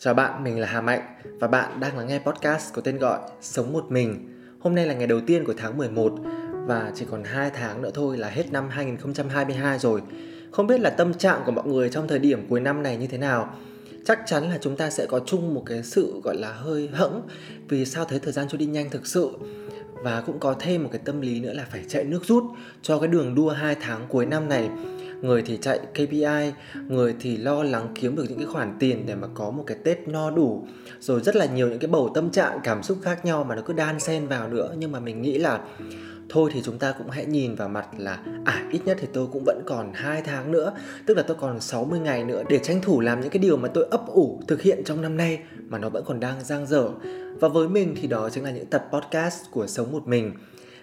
Chào bạn, mình là Hà Mạnh và bạn đang lắng nghe podcast có tên gọi Sống một mình. Hôm nay là ngày đầu tiên của tháng 11 và chỉ còn 2 tháng nữa thôi là hết năm 2022 rồi. Không biết là tâm trạng của mọi người trong thời điểm cuối năm này như thế nào. Chắc chắn là chúng ta sẽ có chung một cái sự gọi là hơi hẫng vì sao thấy thời gian trôi đi nhanh thực sự và cũng có thêm một cái tâm lý nữa là phải chạy nước rút cho cái đường đua 2 tháng cuối năm này người thì chạy KPI người thì lo lắng kiếm được những cái khoản tiền để mà có một cái Tết no đủ. Rồi rất là nhiều những cái bầu tâm trạng, cảm xúc khác nhau mà nó cứ đan xen vào nữa. Nhưng mà mình nghĩ là thôi thì chúng ta cũng hãy nhìn vào mặt là à ít nhất thì tôi cũng vẫn còn 2 tháng nữa. Tức là tôi còn 60 ngày nữa để tranh thủ làm những cái điều mà tôi ấp ủ thực hiện trong năm nay mà nó vẫn còn đang giang dở. Và với mình thì đó chính là những tập podcast của sống một mình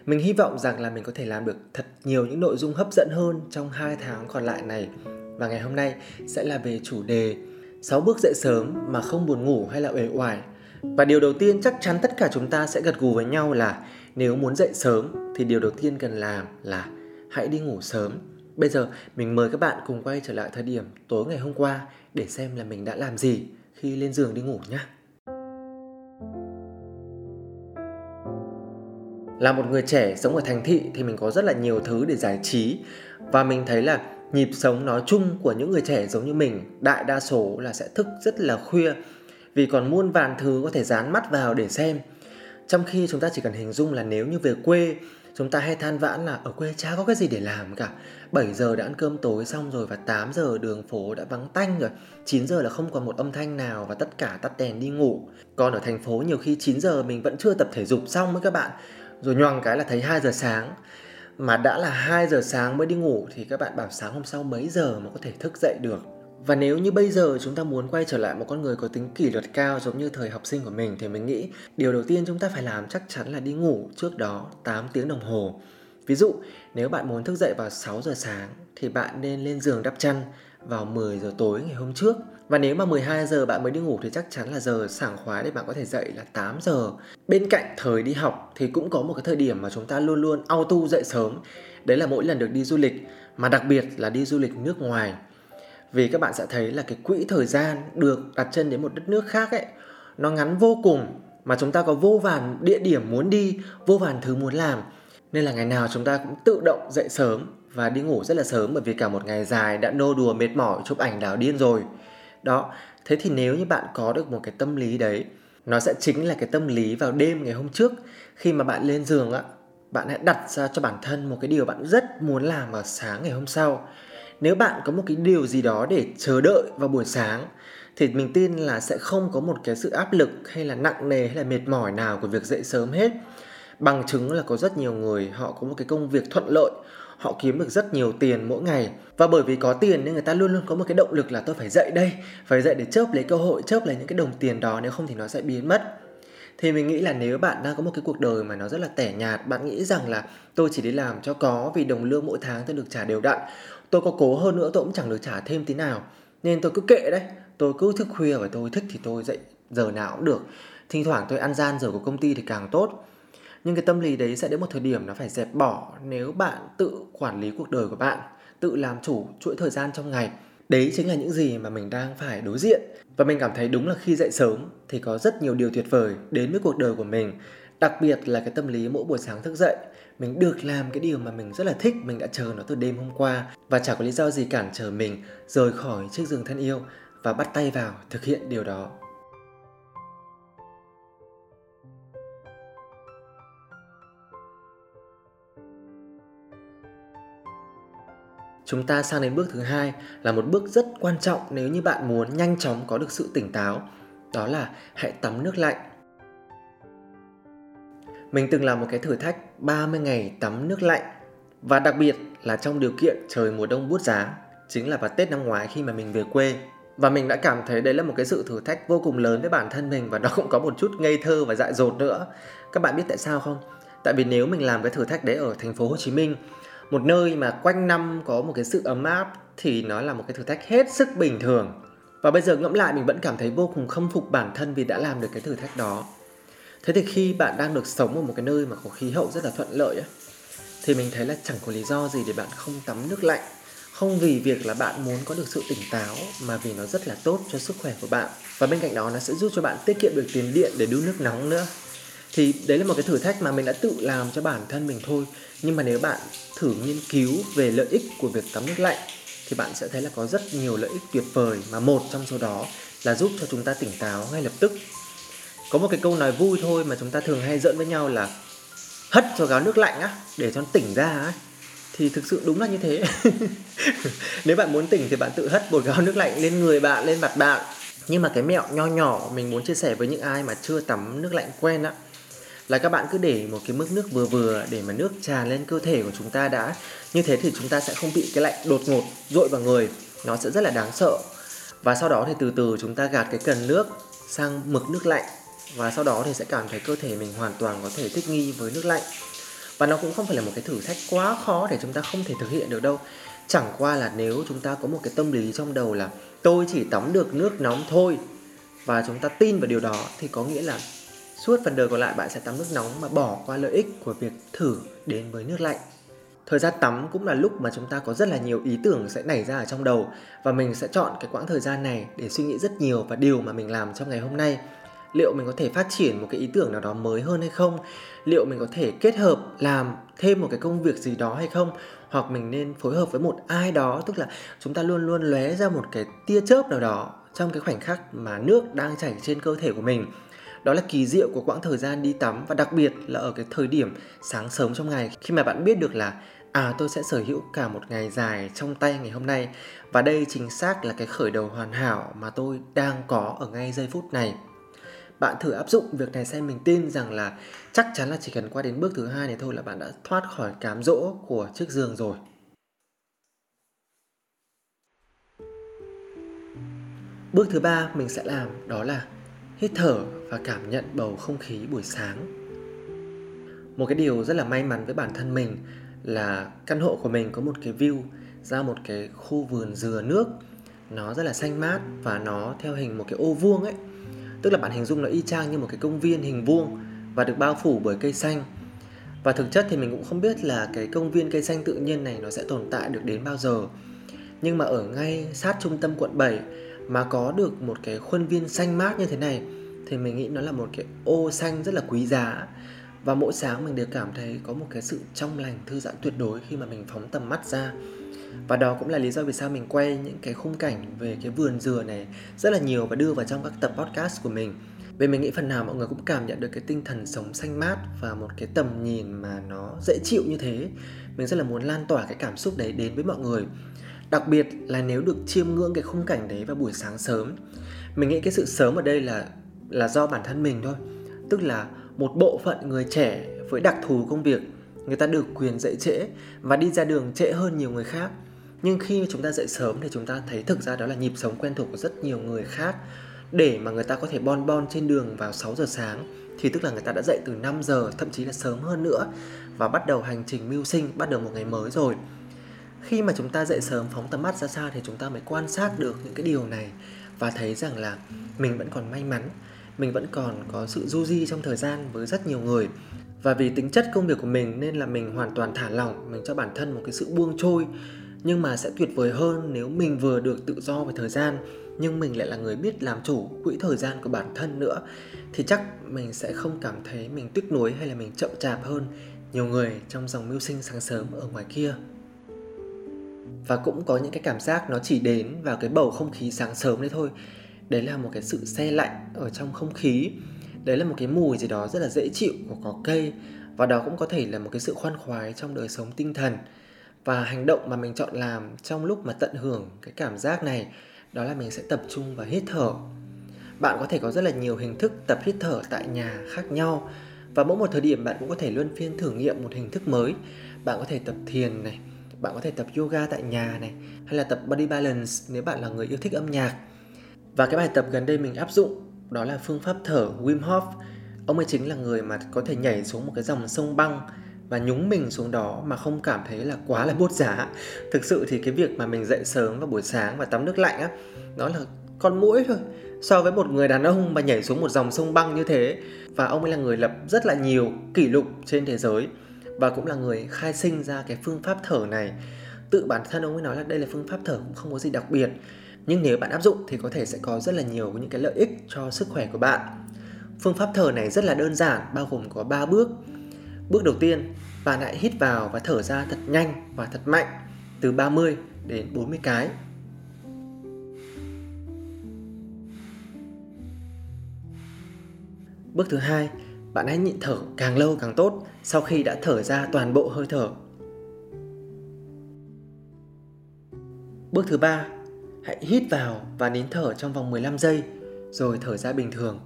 mình hy vọng rằng là mình có thể làm được thật nhiều những nội dung hấp dẫn hơn trong 2 tháng còn lại này. Và ngày hôm nay sẽ là về chủ đề 6 bước dậy sớm mà không buồn ngủ hay là uể oải. Và điều đầu tiên chắc chắn tất cả chúng ta sẽ gật gù với nhau là nếu muốn dậy sớm thì điều đầu tiên cần làm là hãy đi ngủ sớm. Bây giờ mình mời các bạn cùng quay trở lại thời điểm tối ngày hôm qua để xem là mình đã làm gì khi lên giường đi ngủ nhé. Là một người trẻ sống ở thành thị thì mình có rất là nhiều thứ để giải trí. Và mình thấy là nhịp sống nói chung của những người trẻ giống như mình, đại đa số là sẽ thức rất là khuya. Vì còn muôn vàn thứ có thể dán mắt vào để xem. Trong khi chúng ta chỉ cần hình dung là nếu như về quê, chúng ta hay than vãn là ở quê chả có cái gì để làm cả? 7 giờ đã ăn cơm tối xong rồi và 8 giờ đường phố đã vắng tanh rồi. 9 giờ là không còn một âm thanh nào và tất cả tắt đèn đi ngủ. Còn ở thành phố nhiều khi 9 giờ mình vẫn chưa tập thể dục xong với các bạn rồi nhoằng cái là thấy 2 giờ sáng mà đã là 2 giờ sáng mới đi ngủ thì các bạn bảo sáng hôm sau mấy giờ mà có thể thức dậy được và nếu như bây giờ chúng ta muốn quay trở lại một con người có tính kỷ luật cao giống như thời học sinh của mình thì mình nghĩ điều đầu tiên chúng ta phải làm chắc chắn là đi ngủ trước đó 8 tiếng đồng hồ. Ví dụ, nếu bạn muốn thức dậy vào 6 giờ sáng thì bạn nên lên giường đắp chăn vào 10 giờ tối ngày hôm trước và nếu mà 12 giờ bạn mới đi ngủ thì chắc chắn là giờ sảng khoái để bạn có thể dậy là 8 giờ. Bên cạnh thời đi học thì cũng có một cái thời điểm mà chúng ta luôn luôn auto dậy sớm. Đấy là mỗi lần được đi du lịch mà đặc biệt là đi du lịch nước ngoài. Vì các bạn sẽ thấy là cái quỹ thời gian được đặt chân đến một đất nước khác ấy nó ngắn vô cùng mà chúng ta có vô vàn địa điểm muốn đi, vô vàn thứ muốn làm. Nên là ngày nào chúng ta cũng tự động dậy sớm và đi ngủ rất là sớm bởi vì cả một ngày dài đã nô đùa mệt mỏi, chụp ảnh đảo điên rồi. Đó, thế thì nếu như bạn có được một cái tâm lý đấy, nó sẽ chính là cái tâm lý vào đêm ngày hôm trước, khi mà bạn lên giường á, bạn hãy đặt ra cho bản thân một cái điều bạn rất muốn làm vào sáng ngày hôm sau. Nếu bạn có một cái điều gì đó để chờ đợi vào buổi sáng, thì mình tin là sẽ không có một cái sự áp lực hay là nặng nề hay là mệt mỏi nào của việc dậy sớm hết. Bằng chứng là có rất nhiều người họ có một cái công việc thuận lợi họ kiếm được rất nhiều tiền mỗi ngày. Và bởi vì có tiền nên người ta luôn luôn có một cái động lực là tôi phải dậy đây, phải dậy để chớp lấy cơ hội, chớp lấy những cái đồng tiền đó, nếu không thì nó sẽ biến mất. Thì mình nghĩ là nếu bạn đang có một cái cuộc đời mà nó rất là tẻ nhạt, bạn nghĩ rằng là tôi chỉ đi làm cho có vì đồng lương mỗi tháng tôi được trả đều đặn, tôi có cố hơn nữa tôi cũng chẳng được trả thêm tí nào. Nên tôi cứ kệ đấy, tôi cứ thức khuya và tôi thích thì tôi dậy, giờ nào cũng được. Thỉnh thoảng tôi ăn gian giờ của công ty thì càng tốt nhưng cái tâm lý đấy sẽ đến một thời điểm nó phải dẹp bỏ nếu bạn tự quản lý cuộc đời của bạn, tự làm chủ chuỗi thời gian trong ngày. Đấy chính là những gì mà mình đang phải đối diện. Và mình cảm thấy đúng là khi dậy sớm thì có rất nhiều điều tuyệt vời đến với cuộc đời của mình. Đặc biệt là cái tâm lý mỗi buổi sáng thức dậy, mình được làm cái điều mà mình rất là thích, mình đã chờ nó từ đêm hôm qua. Và chẳng có lý do gì cản trở mình rời khỏi chiếc giường thân yêu và bắt tay vào thực hiện điều đó. Chúng ta sang đến bước thứ hai, là một bước rất quan trọng nếu như bạn muốn nhanh chóng có được sự tỉnh táo. Đó là hãy tắm nước lạnh. Mình từng làm một cái thử thách 30 ngày tắm nước lạnh. Và đặc biệt là trong điều kiện trời mùa đông buốt giá, chính là vào Tết năm ngoái khi mà mình về quê. Và mình đã cảm thấy đấy là một cái sự thử thách vô cùng lớn với bản thân mình và nó cũng có một chút ngây thơ và dại dột nữa. Các bạn biết tại sao không? Tại vì nếu mình làm cái thử thách đấy ở thành phố Hồ Chí Minh một nơi mà quanh năm có một cái sự ấm áp thì nó là một cái thử thách hết sức bình thường. Và bây giờ ngẫm lại mình vẫn cảm thấy vô cùng khâm phục bản thân vì đã làm được cái thử thách đó. Thế thì khi bạn đang được sống ở một cái nơi mà có khí hậu rất là thuận lợi ấy, thì mình thấy là chẳng có lý do gì để bạn không tắm nước lạnh không vì việc là bạn muốn có được sự tỉnh táo mà vì nó rất là tốt cho sức khỏe của bạn. Và bên cạnh đó nó sẽ giúp cho bạn tiết kiệm được tiền điện để đun nước nóng nữa thì đấy là một cái thử thách mà mình đã tự làm cho bản thân mình thôi. Nhưng mà nếu bạn thử nghiên cứu về lợi ích của việc tắm nước lạnh, thì bạn sẽ thấy là có rất nhiều lợi ích tuyệt vời mà một trong số đó là giúp cho chúng ta tỉnh táo ngay lập tức. Có một cái câu nói vui thôi mà chúng ta thường hay giỡn với nhau là hất cho gáo nước lạnh á, để cho nó tỉnh ra á. Thì thực sự đúng là như thế. Nếu bạn muốn tỉnh thì bạn tự hất bột gáo nước lạnh lên người bạn, lên mặt bạn. Nhưng mà cái mẹo nho nhỏ mình muốn chia sẻ với những ai mà chưa tắm nước lạnh quen á là các bạn cứ để một cái mức nước vừa vừa để mà nước tràn lên cơ thể của chúng ta đã. Như thế thì chúng ta sẽ không bị cái lạnh đột ngột dội vào người. Nó sẽ rất là đáng sợ. Và sau đó thì từ từ chúng ta gạt cái cần nước sang mực nước lạnh. Và sau đó thì sẽ cảm thấy cơ thể mình hoàn toàn có thể thích nghi với nước lạnh. Và nó cũng không phải là một cái thử thách quá khó để chúng ta không thể thực hiện được đâu. Chẳng qua là nếu chúng ta có một cái tâm lý trong đầu là tôi chỉ tắm được nước nóng thôi và chúng ta tin vào điều đó thì có nghĩa là suốt phần đời còn lại bạn sẽ tắm nước nóng mà bỏ qua lợi ích của việc thử đến với nước lạnh. Thời gian tắm cũng là lúc mà chúng ta có rất là nhiều ý tưởng sẽ nảy ra ở trong đầu và mình sẽ chọn cái quãng thời gian này để suy nghĩ rất nhiều và điều mà mình làm trong ngày hôm nay. Liệu mình có thể phát triển một cái ý tưởng nào đó mới hơn hay không? Liệu mình có thể kết hợp làm thêm một cái công việc gì đó hay không? Hoặc mình nên phối hợp với một ai đó, tức là chúng ta luôn luôn lóe ra một cái tia chớp nào đó trong cái khoảnh khắc mà nước đang chảy trên cơ thể của mình đó là kỳ diệu của quãng thời gian đi tắm và đặc biệt là ở cái thời điểm sáng sớm trong ngày. Khi mà bạn biết được là à tôi sẽ sở hữu cả một ngày dài trong tay ngày hôm nay và đây chính xác là cái khởi đầu hoàn hảo mà tôi đang có ở ngay giây phút này. Bạn thử áp dụng việc này xem mình tin rằng là chắc chắn là chỉ cần qua đến bước thứ hai này thôi là bạn đã thoát khỏi cám dỗ của chiếc giường rồi. Bước thứ ba mình sẽ làm đó là hít thở và cảm nhận bầu không khí buổi sáng. Một cái điều rất là may mắn với bản thân mình là căn hộ của mình có một cái view ra một cái khu vườn dừa nước. Nó rất là xanh mát và nó theo hình một cái ô vuông ấy. Tức là bạn hình dung nó y chang như một cái công viên hình vuông và được bao phủ bởi cây xanh. Và thực chất thì mình cũng không biết là cái công viên cây xanh tự nhiên này nó sẽ tồn tại được đến bao giờ. Nhưng mà ở ngay sát trung tâm quận 7 mà có được một cái khuôn viên xanh mát như thế này, thì mình nghĩ nó là một cái ô xanh rất là quý giá. Và mỗi sáng mình đều cảm thấy có một cái sự trong lành, thư giãn tuyệt đối khi mà mình phóng tầm mắt ra. Và đó cũng là lý do vì sao mình quay những cái khung cảnh về cái vườn dừa này rất là nhiều và đưa vào trong các tập podcast của mình. Vì mình nghĩ phần nào mọi người cũng cảm nhận được cái tinh thần sống xanh mát và một cái tầm nhìn mà nó dễ chịu như thế. Mình rất là muốn lan tỏa cái cảm xúc đấy đến với mọi người đặc biệt là nếu được chiêm ngưỡng cái khung cảnh đấy vào buổi sáng sớm. Mình nghĩ cái sự sớm ở đây là là do bản thân mình thôi. Tức là một bộ phận người trẻ với đặc thù công việc, người ta được quyền dậy trễ và đi ra đường trễ hơn nhiều người khác. Nhưng khi chúng ta dậy sớm thì chúng ta thấy thực ra đó là nhịp sống quen thuộc của rất nhiều người khác. Để mà người ta có thể bon bon trên đường vào 6 giờ sáng thì tức là người ta đã dậy từ 5 giờ, thậm chí là sớm hơn nữa và bắt đầu hành trình mưu sinh, bắt đầu một ngày mới rồi khi mà chúng ta dậy sớm, phóng tầm mắt ra xa thì chúng ta mới quan sát được những cái điều này và thấy rằng là mình vẫn còn may mắn, mình vẫn còn có sự du di trong thời gian với rất nhiều người. Và vì tính chất công việc của mình nên là mình hoàn toàn thả lỏng, mình cho bản thân một cái sự buông trôi. Nhưng mà sẽ tuyệt vời hơn nếu mình vừa được tự do về thời gian, nhưng mình lại là người biết làm chủ quỹ thời gian của bản thân nữa, thì chắc mình sẽ không cảm thấy mình tiếc nuối hay là mình chậm chạp hơn nhiều người trong dòng mưu sinh sáng sớm ở ngoài kia và cũng có những cái cảm giác nó chỉ đến vào cái bầu không khí sáng sớm đấy thôi. Đấy là một cái sự xe lạnh ở trong không khí. Đấy là một cái mùi gì đó rất là dễ chịu của cỏ cây. Và đó cũng có thể là một cái sự khoan khoái trong đời sống tinh thần. Và hành động mà mình chọn làm trong lúc mà tận hưởng cái cảm giác này, đó là mình sẽ tập trung và hít thở. Bạn có thể có rất là nhiều hình thức tập hít thở tại nhà khác nhau. Và mỗi một thời điểm bạn cũng có thể luân phiên thử nghiệm một hình thức mới. Bạn có thể tập thiền này bạn có thể tập yoga tại nhà này, hay là tập body balance nếu bạn là người yêu thích âm nhạc. Và cái bài tập gần đây mình áp dụng, đó là phương pháp thở Wim Hof. Ông ấy chính là người mà có thể nhảy xuống một cái dòng sông băng và nhúng mình xuống đó mà không cảm thấy là quá là bốt giá. Thực sự thì cái việc mà mình dậy sớm vào buổi sáng và tắm nước lạnh á, nó là con mũi thôi, so với một người đàn ông mà nhảy xuống một dòng sông băng như thế. Và ông ấy là người lập rất là nhiều kỷ lục trên thế giới và cũng là người khai sinh ra cái phương pháp thở này. Tự bản thân ông ấy nói là đây là phương pháp thở cũng không có gì đặc biệt. Nhưng nếu bạn áp dụng thì có thể sẽ có rất là nhiều những cái lợi ích cho sức khỏe của bạn. Phương pháp thở này rất là đơn giản bao gồm có 3 bước. Bước đầu tiên bạn hãy hít vào và thở ra thật nhanh và thật mạnh từ 30 đến 40 cái. Bước thứ hai, bạn hãy nhịn thở càng lâu càng tốt sau khi đã thở ra toàn bộ hơi thở. Bước thứ ba, hãy hít vào và nín thở trong vòng 15 giây rồi thở ra bình thường.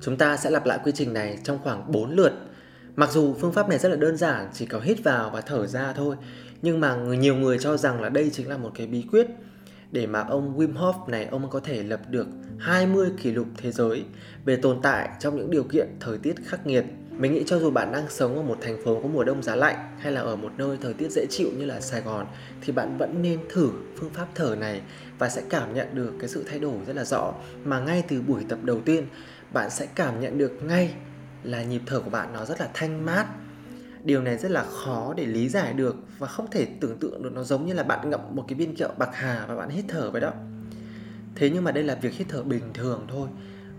Chúng ta sẽ lặp lại quy trình này trong khoảng 4 lượt. Mặc dù phương pháp này rất là đơn giản, chỉ có hít vào và thở ra thôi, nhưng mà nhiều người cho rằng là đây chính là một cái bí quyết để mà ông Wim Hof này, ông có thể lập được 20 kỷ lục thế giới về tồn tại trong những điều kiện thời tiết khắc nghiệt. Mình nghĩ cho dù bạn đang sống ở một thành phố có mùa đông giá lạnh hay là ở một nơi thời tiết dễ chịu như là Sài Gòn, thì bạn vẫn nên thử phương pháp thở này và sẽ cảm nhận được cái sự thay đổi rất là rõ mà ngay từ buổi tập đầu tiên, bạn sẽ cảm nhận được ngay là nhịp thở của bạn nó rất là thanh mát điều này rất là khó để lý giải được và không thể tưởng tượng được nó giống như là bạn ngậm một cái viên kẹo bạc hà và bạn hít thở vậy đó. Thế nhưng mà đây là việc hít thở bình thường thôi.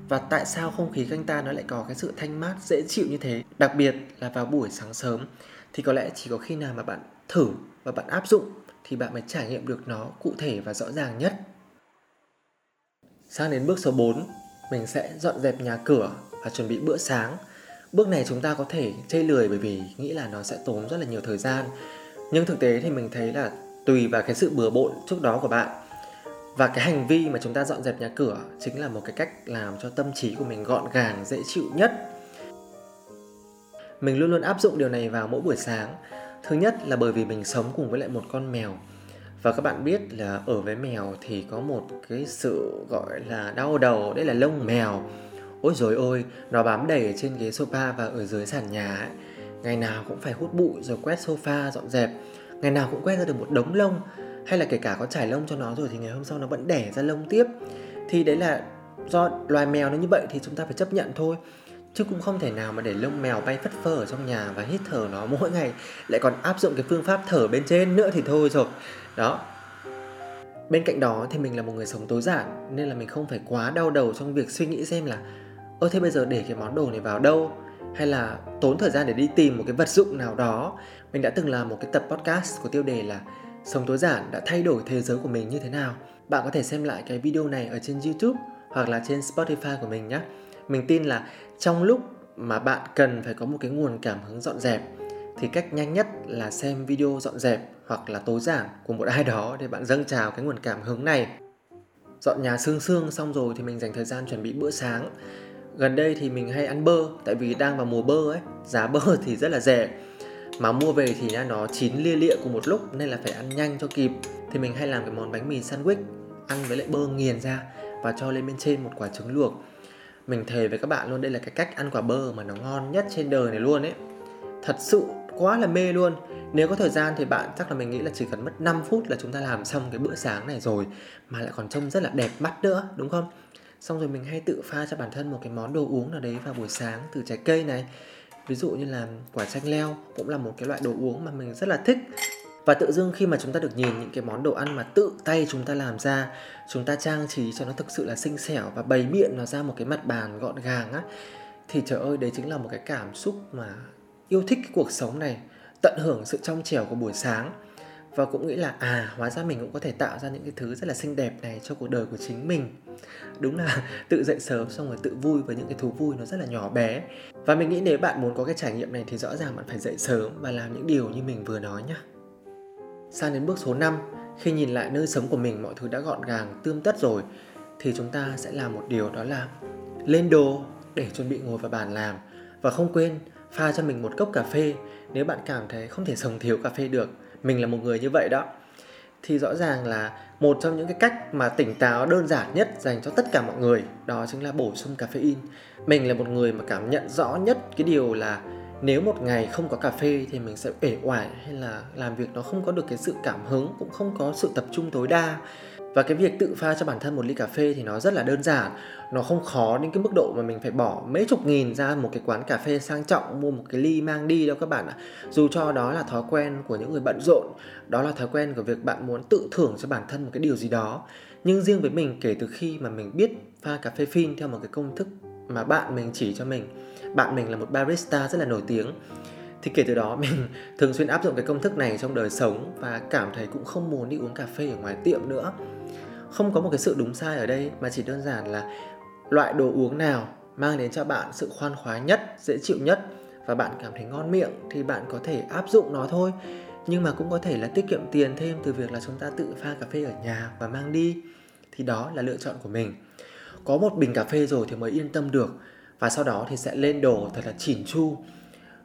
Và tại sao không khí quanh ta nó lại có cái sự thanh mát, dễ chịu như thế? Đặc biệt là vào buổi sáng sớm, thì có lẽ chỉ có khi nào mà bạn thử và bạn áp dụng thì bạn mới trải nghiệm được nó cụ thể và rõ ràng nhất. Sang đến bước số 4 mình sẽ dọn dẹp nhà cửa và chuẩn bị bữa sáng bước này chúng ta có thể chây lười bởi vì nghĩ là nó sẽ tốn rất là nhiều thời gian. Nhưng thực tế thì mình thấy là tùy vào cái sự bừa bộn trước đó của bạn. Và cái hành vi mà chúng ta dọn dẹp nhà cửa chính là một cái cách làm cho tâm trí của mình gọn gàng, dễ chịu nhất. Mình luôn luôn áp dụng điều này vào mỗi buổi sáng. Thứ nhất là bởi vì mình sống cùng với lại một con mèo. Và các bạn biết là ở với mèo thì có một cái sự gọi là đau đầu, đấy là lông mèo. Ôi rồi ôi, nó bám đầy ở trên ghế sofa và ở dưới sàn nhà ấy. Ngày nào cũng phải hút bụi rồi quét sofa dọn dẹp. Ngày nào cũng quét ra được một đống lông. Hay là kể cả có trải lông cho nó rồi thì ngày hôm sau nó vẫn đẻ ra lông tiếp. Thì đấy là do loài mèo nó như vậy thì chúng ta phải chấp nhận thôi. Chứ cũng không thể nào mà để lông mèo bay phất phơ ở trong nhà và hít thở nó mỗi ngày. Lại còn áp dụng cái phương pháp thở bên trên nữa thì thôi rồi. Đó. Bên cạnh đó thì mình là một người sống tối giản nên là mình không phải quá đau đầu trong việc suy nghĩ xem là ơ, thế bây giờ để cái món đồ này vào đâu? Hay là tốn thời gian để đi tìm một cái vật dụng nào đó? Mình đã từng làm một cái tập podcast có tiêu đề là sống tối giản đã thay đổi thế giới của mình như thế nào? Bạn có thể xem lại cái video này ở trên youtube hoặc là trên spotify của mình nhé. Mình tin là trong lúc mà bạn cần phải có một cái nguồn cảm hứng dọn dẹp, thì cách nhanh nhất là xem video dọn dẹp hoặc là tối giản của một ai đó để bạn dâng trào cái nguồn cảm hứng này. Dọn nhà sương sương xong rồi thì mình dành thời gian chuẩn bị bữa sáng gần đây thì mình hay ăn bơ, tại vì đang vào mùa bơ ấy. Giá bơ thì rất là rẻ. Mà mua về thì nó chín lia lịa cùng một lúc, nên là phải ăn nhanh cho kịp. Thì mình hay làm cái món bánh mì sandwich, ăn với lại bơ nghiền ra và cho lên bên trên một quả trứng luộc. Mình thề với các bạn luôn, đây là cái cách ăn quả bơ mà nó ngon nhất trên đời này luôn ấy. Thật sự quá là mê luôn. Nếu có thời gian thì bạn, chắc là mình nghĩ là chỉ cần mất 5 phút là chúng ta làm xong cái bữa sáng này rồi, mà lại còn trông rất là đẹp mắt nữa, đúng không? Xong rồi mình hay tự pha cho bản thân một cái món đồ uống nào đấy vào buổi sáng từ trái cây này. Ví dụ như là quả chanh leo cũng là một cái loại đồ uống mà mình rất là thích. Và tự dưng khi mà chúng ta được nhìn những cái món đồ ăn mà tự tay chúng ta làm ra, chúng ta trang trí cho nó thực sự là xinh xẻo và bày biện nó ra một cái mặt bàn gọn gàng á, thì trời ơi, đấy chính là một cái cảm xúc mà yêu thích cái cuộc sống này, tận hưởng sự trong trẻo của buổi sáng và cũng nghĩ là à hóa ra mình cũng có thể tạo ra những cái thứ rất là xinh đẹp này cho cuộc đời của chính mình. Đúng là tự dậy sớm xong rồi tự vui với những cái thú vui nó rất là nhỏ bé. Và mình nghĩ nếu bạn muốn có cái trải nghiệm này thì rõ ràng bạn phải dậy sớm và làm những điều như mình vừa nói nhá. Sang đến bước số 5 khi nhìn lại nơi sống của mình, mọi thứ đã gọn gàng, tươm tất rồi, thì chúng ta sẽ làm một điều đó là lên đồ để chuẩn bị ngồi vào bàn làm. Và không quên pha cho mình một cốc cà phê, nếu bạn cảm thấy không thể sống thiếu cà phê được mình là một người như vậy đó. Thì rõ ràng là một trong những cái cách mà tỉnh táo đơn giản nhất dành cho tất cả mọi người, đó chính là bổ sung caffeine. Mình là một người mà cảm nhận rõ nhất cái điều là nếu một ngày không có cà phê thì mình sẽ uể oải hay là làm việc nó không có được cái sự cảm hứng, cũng không có sự tập trung tối đa và cái việc tự pha cho bản thân một ly cà phê thì nó rất là đơn giản. Nó không khó đến cái mức độ mà mình phải bỏ mấy chục nghìn ra một cái quán cà phê sang trọng, mua một cái ly mang đi đâu các bạn ạ. Dù cho đó là thói quen của những người bận rộn, đó là thói quen của việc bạn muốn tự thưởng cho bản thân một cái điều gì đó. Nhưng riêng với mình, kể từ khi mà mình biết pha cà phê phin theo một cái công thức mà bạn mình chỉ cho mình, bạn mình là một barista rất là nổi tiếng, thì kể từ đó mình thường xuyên áp dụng cái công thức này trong đời sống và cảm thấy cũng không muốn đi uống cà phê ở ngoài tiệm nữa không có một cái sự đúng sai ở đây, mà chỉ đơn giản là loại đồ uống nào mang đến cho bạn sự khoan khoái nhất, dễ chịu nhất và bạn cảm thấy ngon miệng thì bạn có thể áp dụng nó thôi. Nhưng mà cũng có thể là tiết kiệm tiền thêm từ việc là chúng ta tự pha cà phê ở nhà và mang đi. Thì đó là lựa chọn của mình. Có một bình cà phê rồi thì mới yên tâm được và sau đó thì sẽ lên đồ thật là chỉn chu.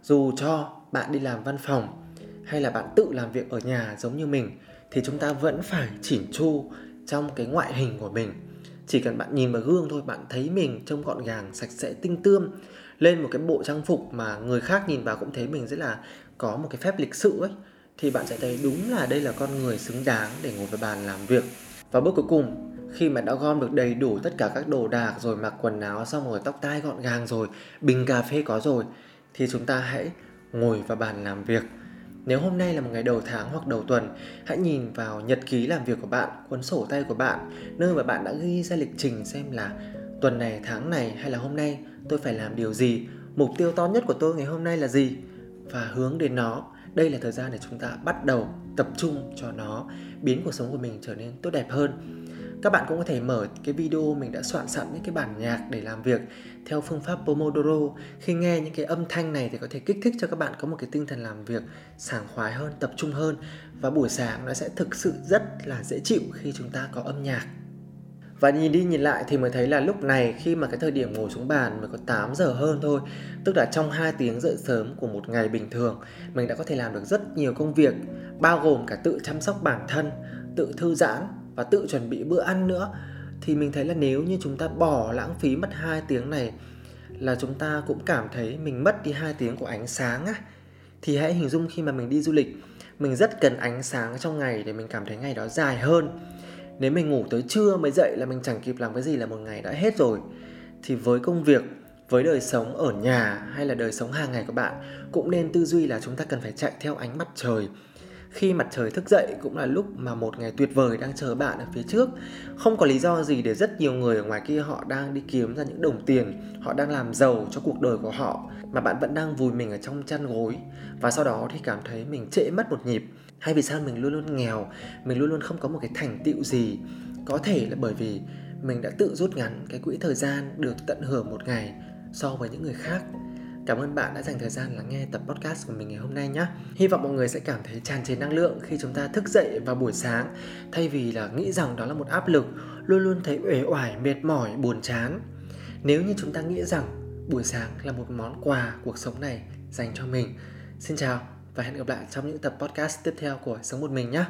Dù cho bạn đi làm văn phòng hay là bạn tự làm việc ở nhà giống như mình thì chúng ta vẫn phải chỉn chu trong cái ngoại hình của mình. Chỉ cần bạn nhìn vào gương thôi, bạn thấy mình trông gọn gàng, sạch sẽ, tinh tươm, lên một cái bộ trang phục mà người khác nhìn vào cũng thấy mình rất là có một cái phép lịch sự ấy, thì bạn sẽ thấy đúng là đây là con người xứng đáng để ngồi vào bàn làm việc. Và bước cuối cùng, khi mà đã gom được đầy đủ tất cả các đồ đạc rồi, mặc quần áo xong rồi, tóc tai gọn gàng rồi, bình cà phê có rồi, thì chúng ta hãy ngồi vào bàn làm việc nếu hôm nay là một ngày đầu tháng hoặc đầu tuần, hãy nhìn vào nhật ký làm việc của bạn, cuốn sổ tay của bạn, nơi mà bạn đã ghi ra lịch trình xem là tuần này, tháng này hay là hôm nay tôi phải làm điều gì, mục tiêu to nhất của tôi ngày hôm nay là gì và hướng đến nó. Đây là thời gian để chúng ta bắt đầu tập trung cho nó, biến cuộc sống của mình trở nên tốt đẹp hơn các bạn cũng có thể mở cái video mình đã soạn sẵn những cái bản nhạc để làm việc theo phương pháp Pomodoro. Khi nghe những cái âm thanh này thì có thể kích thích cho các bạn có một cái tinh thần làm việc sảng khoái hơn, tập trung hơn và buổi sáng nó sẽ thực sự rất là dễ chịu khi chúng ta có âm nhạc. Và nhìn đi nhìn lại thì mới thấy là lúc này khi mà cái thời điểm ngồi xuống bàn mới có 8 giờ hơn thôi Tức là trong 2 tiếng dậy sớm của một ngày bình thường Mình đã có thể làm được rất nhiều công việc Bao gồm cả tự chăm sóc bản thân, tự thư giãn và tự chuẩn bị bữa ăn nữa, thì mình thấy là nếu như chúng ta bỏ lãng phí mất 2 tiếng này là chúng ta cũng cảm thấy mình mất đi 2 tiếng của ánh sáng á. Thì hãy hình dung khi mà mình đi du lịch, mình rất cần ánh sáng trong ngày để mình cảm thấy ngày đó dài hơn. Nếu mình ngủ tới trưa mới dậy là mình chẳng kịp làm cái gì là một ngày đã hết rồi. Thì với công việc, với đời sống ở nhà hay là đời sống hàng ngày của bạn, cũng nên tư duy là chúng ta cần phải chạy theo ánh mặt trời khi mặt trời thức dậy cũng là lúc mà một ngày tuyệt vời đang chờ bạn ở phía trước. Không có lý do gì để rất nhiều người ở ngoài kia họ đang đi kiếm ra những đồng tiền, họ đang làm giàu cho cuộc đời của họ, mà bạn vẫn đang vùi mình ở trong chăn gối. Và sau đó thì cảm thấy mình trễ mất một nhịp. Hay vì sao mình luôn luôn nghèo, mình luôn luôn không có một cái thành tựu gì? Có thể là bởi vì mình đã tự rút ngắn cái quỹ thời gian được tận hưởng một ngày so với những người khác. Cảm ơn bạn đã dành thời gian lắng nghe tập podcast của mình ngày hôm nay nhé. Hy vọng mọi người sẽ cảm thấy tràn trề năng lượng khi chúng ta thức dậy vào buổi sáng thay vì là nghĩ rằng đó là một áp lực, luôn luôn thấy uể oải, mệt mỏi, buồn chán. Nếu như chúng ta nghĩ rằng buổi sáng là một món quà cuộc sống này dành cho mình. Xin chào và hẹn gặp lại trong những tập podcast tiếp theo của Sống một mình nhé.